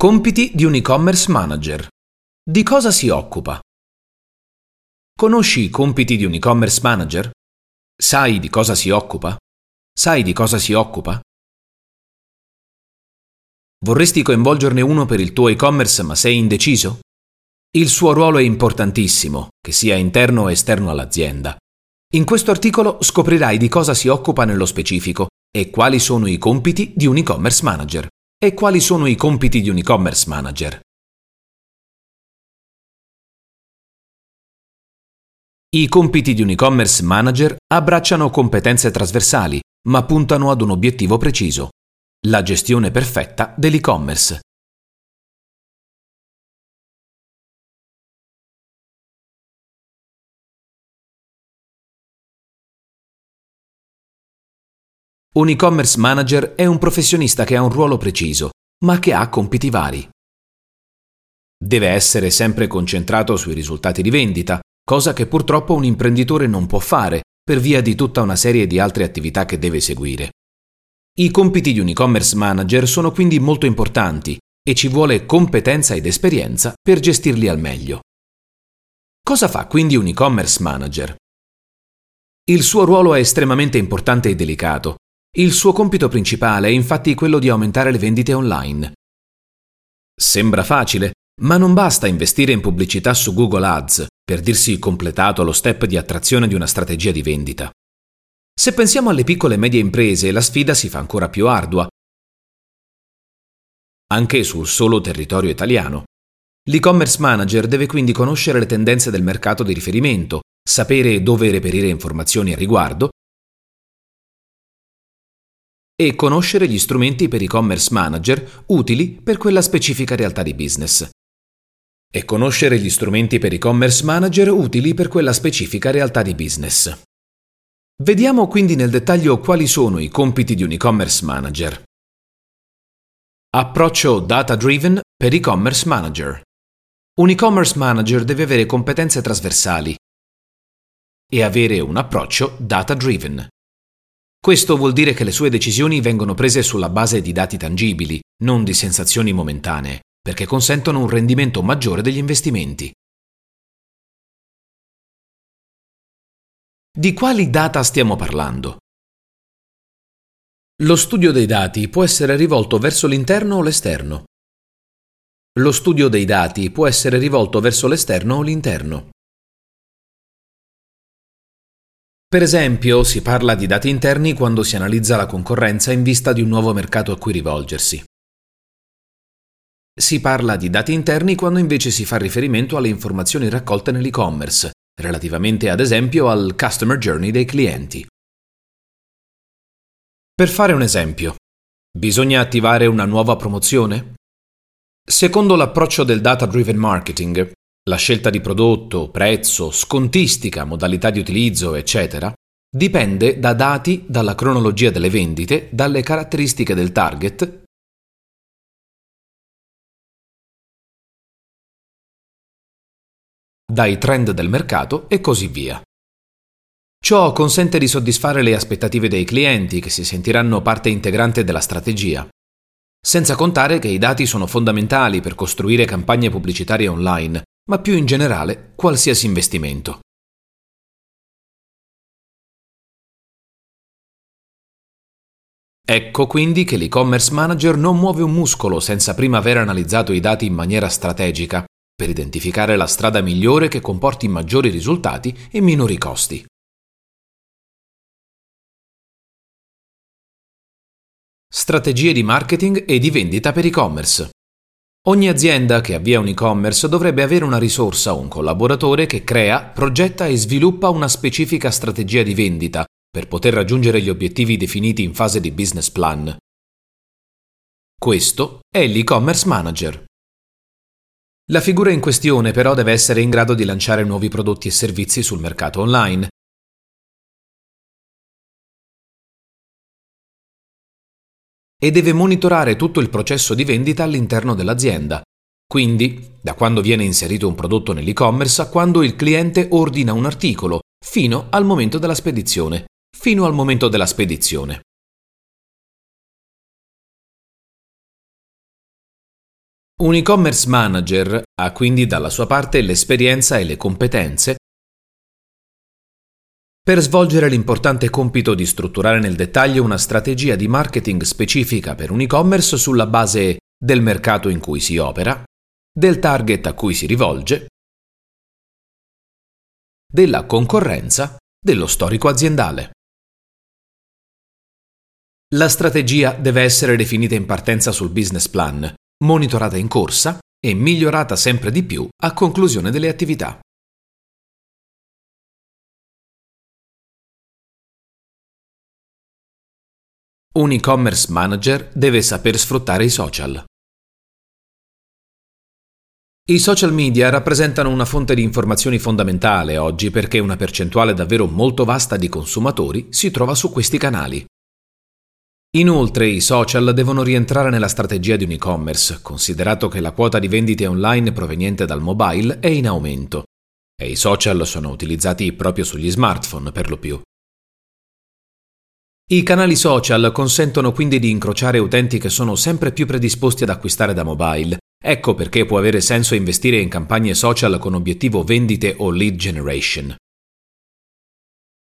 Compiti di un e-commerce manager. Di cosa si occupa? Conosci i compiti di un e-commerce manager? Sai di cosa si occupa? Sai di cosa si occupa? Vorresti coinvolgerne uno per il tuo e-commerce ma sei indeciso? Il suo ruolo è importantissimo, che sia interno o esterno all'azienda. In questo articolo scoprirai di cosa si occupa nello specifico e quali sono i compiti di un e-commerce manager. E quali sono i compiti di un e-commerce manager? I compiti di un e-commerce manager abbracciano competenze trasversali, ma puntano ad un obiettivo preciso, la gestione perfetta dell'e-commerce. Un e-commerce manager è un professionista che ha un ruolo preciso, ma che ha compiti vari. Deve essere sempre concentrato sui risultati di vendita, cosa che purtroppo un imprenditore non può fare per via di tutta una serie di altre attività che deve seguire. I compiti di un e-commerce manager sono quindi molto importanti e ci vuole competenza ed esperienza per gestirli al meglio. Cosa fa quindi un e-commerce manager? Il suo ruolo è estremamente importante e delicato il suo compito principale è infatti quello di aumentare le vendite online. Sembra facile, ma non basta investire in pubblicità su Google Ads per dirsi completato lo step di attrazione di una strategia di vendita. Se pensiamo alle piccole e medie imprese, la sfida si fa ancora più ardua. Anche sul solo territorio italiano. L'e-commerce manager deve quindi conoscere le tendenze del mercato di riferimento, sapere dove reperire informazioni a riguardo e conoscere gli strumenti per e-commerce manager utili per quella specifica realtà di business. E conoscere gli strumenti per e-commerce manager utili per quella specifica realtà di business. Vediamo quindi nel dettaglio quali sono i compiti di un e-commerce manager. Approccio data driven per e-commerce manager. Un e-commerce manager deve avere competenze trasversali e avere un approccio data driven. Questo vuol dire che le sue decisioni vengono prese sulla base di dati tangibili, non di sensazioni momentanee, perché consentono un rendimento maggiore degli investimenti. Di quali data stiamo parlando? Lo studio dei dati può essere rivolto verso l'interno o l'esterno. Lo studio dei dati può essere rivolto verso l'esterno o l'interno. Per esempio, si parla di dati interni quando si analizza la concorrenza in vista di un nuovo mercato a cui rivolgersi. Si parla di dati interni quando invece si fa riferimento alle informazioni raccolte nell'e-commerce, relativamente ad esempio al customer journey dei clienti. Per fare un esempio, bisogna attivare una nuova promozione? Secondo l'approccio del data driven marketing, la scelta di prodotto, prezzo, scontistica, modalità di utilizzo, eccetera, dipende da dati, dalla cronologia delle vendite, dalle caratteristiche del target, dai trend del mercato e così via. Ciò consente di soddisfare le aspettative dei clienti che si sentiranno parte integrante della strategia. Senza contare che i dati sono fondamentali per costruire campagne pubblicitarie online ma più in generale qualsiasi investimento. Ecco quindi che l'e-commerce manager non muove un muscolo senza prima aver analizzato i dati in maniera strategica per identificare la strada migliore che comporti maggiori risultati e minori costi. Strategie di marketing e di vendita per e-commerce. Ogni azienda che avvia un e-commerce dovrebbe avere una risorsa o un collaboratore che crea, progetta e sviluppa una specifica strategia di vendita per poter raggiungere gli obiettivi definiti in fase di business plan. Questo è l'e-commerce manager. La figura in questione però deve essere in grado di lanciare nuovi prodotti e servizi sul mercato online, e deve monitorare tutto il processo di vendita all'interno dell'azienda. Quindi, da quando viene inserito un prodotto nell'e-commerce a quando il cliente ordina un articolo, fino al momento della spedizione. Fino al momento della spedizione. Un e-commerce manager ha quindi dalla sua parte l'esperienza e le competenze per svolgere l'importante compito di strutturare nel dettaglio una strategia di marketing specifica per un e-commerce sulla base del mercato in cui si opera, del target a cui si rivolge, della concorrenza, dello storico aziendale. La strategia deve essere definita in partenza sul business plan, monitorata in corsa e migliorata sempre di più a conclusione delle attività. Un e-commerce manager deve saper sfruttare i social. I social media rappresentano una fonte di informazioni fondamentale oggi perché una percentuale davvero molto vasta di consumatori si trova su questi canali. Inoltre i social devono rientrare nella strategia di un e-commerce, considerato che la quota di vendite online proveniente dal mobile è in aumento e i social sono utilizzati proprio sugli smartphone per lo più. I canali social consentono quindi di incrociare utenti che sono sempre più predisposti ad acquistare da mobile. Ecco perché può avere senso investire in campagne social con obiettivo vendite o lead generation.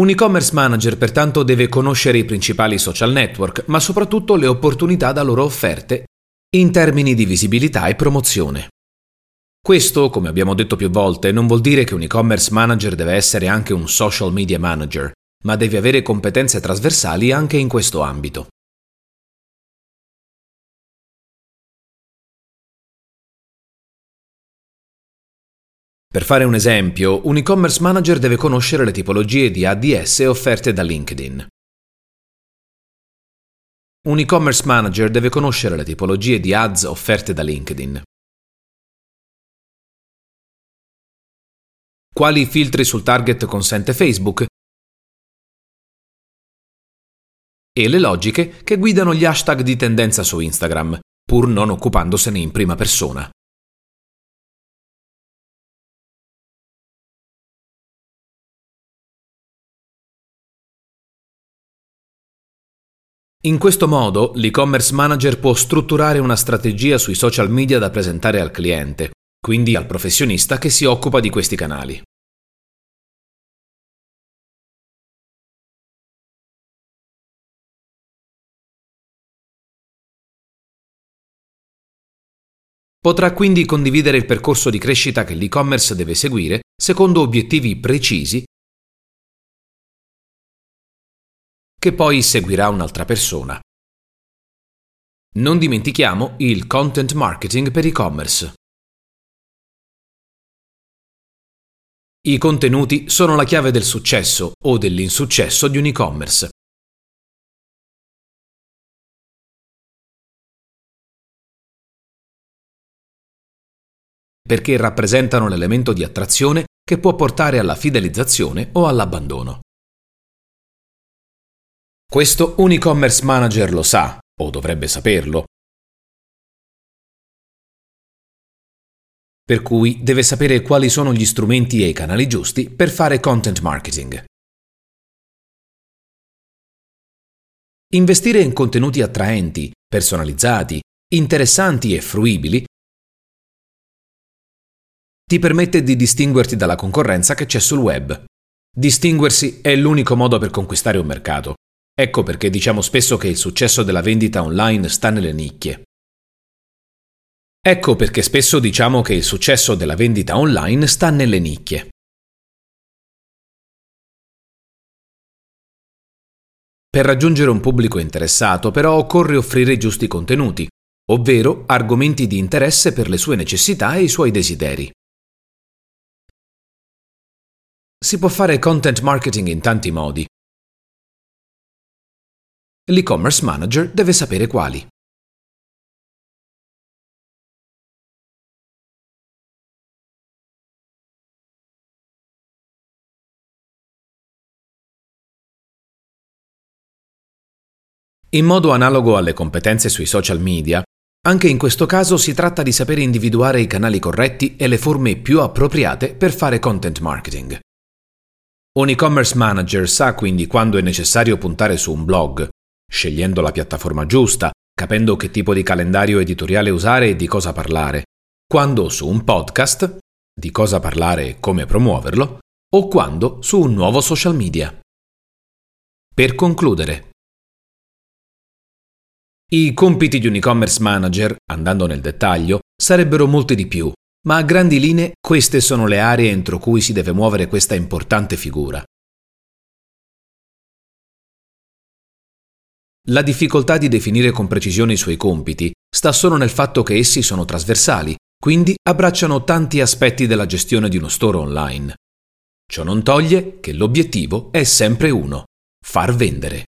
Un e-commerce manager pertanto deve conoscere i principali social network, ma soprattutto le opportunità da loro offerte in termini di visibilità e promozione. Questo, come abbiamo detto più volte, non vuol dire che un e-commerce manager deve essere anche un social media manager, ma deve avere competenze trasversali anche in questo ambito. Per fare un esempio, un e-commerce manager deve conoscere le tipologie di ADS offerte da LinkedIn. Un e-commerce manager deve conoscere le tipologie di ads offerte da LinkedIn. Quali filtri sul target consente Facebook e le logiche che guidano gli hashtag di tendenza su Instagram, pur non occupandosene in prima persona. In questo modo l'e-commerce manager può strutturare una strategia sui social media da presentare al cliente, quindi al professionista che si occupa di questi canali. Potrà quindi condividere il percorso di crescita che l'e-commerce deve seguire secondo obiettivi precisi che poi seguirà un'altra persona. Non dimentichiamo il content marketing per e-commerce. I contenuti sono la chiave del successo o dell'insuccesso di un e-commerce. Perché rappresentano l'elemento di attrazione che può portare alla fidelizzazione o all'abbandono. Questo un e-commerce manager lo sa, o dovrebbe saperlo. Per cui deve sapere quali sono gli strumenti e i canali giusti per fare content marketing. Investire in contenuti attraenti, personalizzati, interessanti e fruibili ti permette di distinguerti dalla concorrenza che c'è sul web. Distinguersi è l'unico modo per conquistare un mercato. Ecco perché diciamo spesso che il successo della vendita online sta nelle nicchie. Ecco perché spesso diciamo che il successo della vendita online sta nelle nicchie. Per raggiungere un pubblico interessato però occorre offrire i giusti contenuti, ovvero argomenti di interesse per le sue necessità e i suoi desideri. Si può fare content marketing in tanti modi, l'e-commerce manager deve sapere quali. In modo analogo alle competenze sui social media, anche in questo caso si tratta di sapere individuare i canali corretti e le forme più appropriate per fare content marketing. Un e-commerce manager sa quindi quando è necessario puntare su un blog, scegliendo la piattaforma giusta, capendo che tipo di calendario editoriale usare e di cosa parlare, quando su un podcast, di cosa parlare e come promuoverlo, o quando su un nuovo social media. Per concludere, i compiti di un e-commerce manager, andando nel dettaglio, sarebbero molti di più, ma a grandi linee queste sono le aree entro cui si deve muovere questa importante figura. La difficoltà di definire con precisione i suoi compiti sta solo nel fatto che essi sono trasversali, quindi abbracciano tanti aspetti della gestione di uno store online. Ciò non toglie che l'obiettivo è sempre uno, far vendere.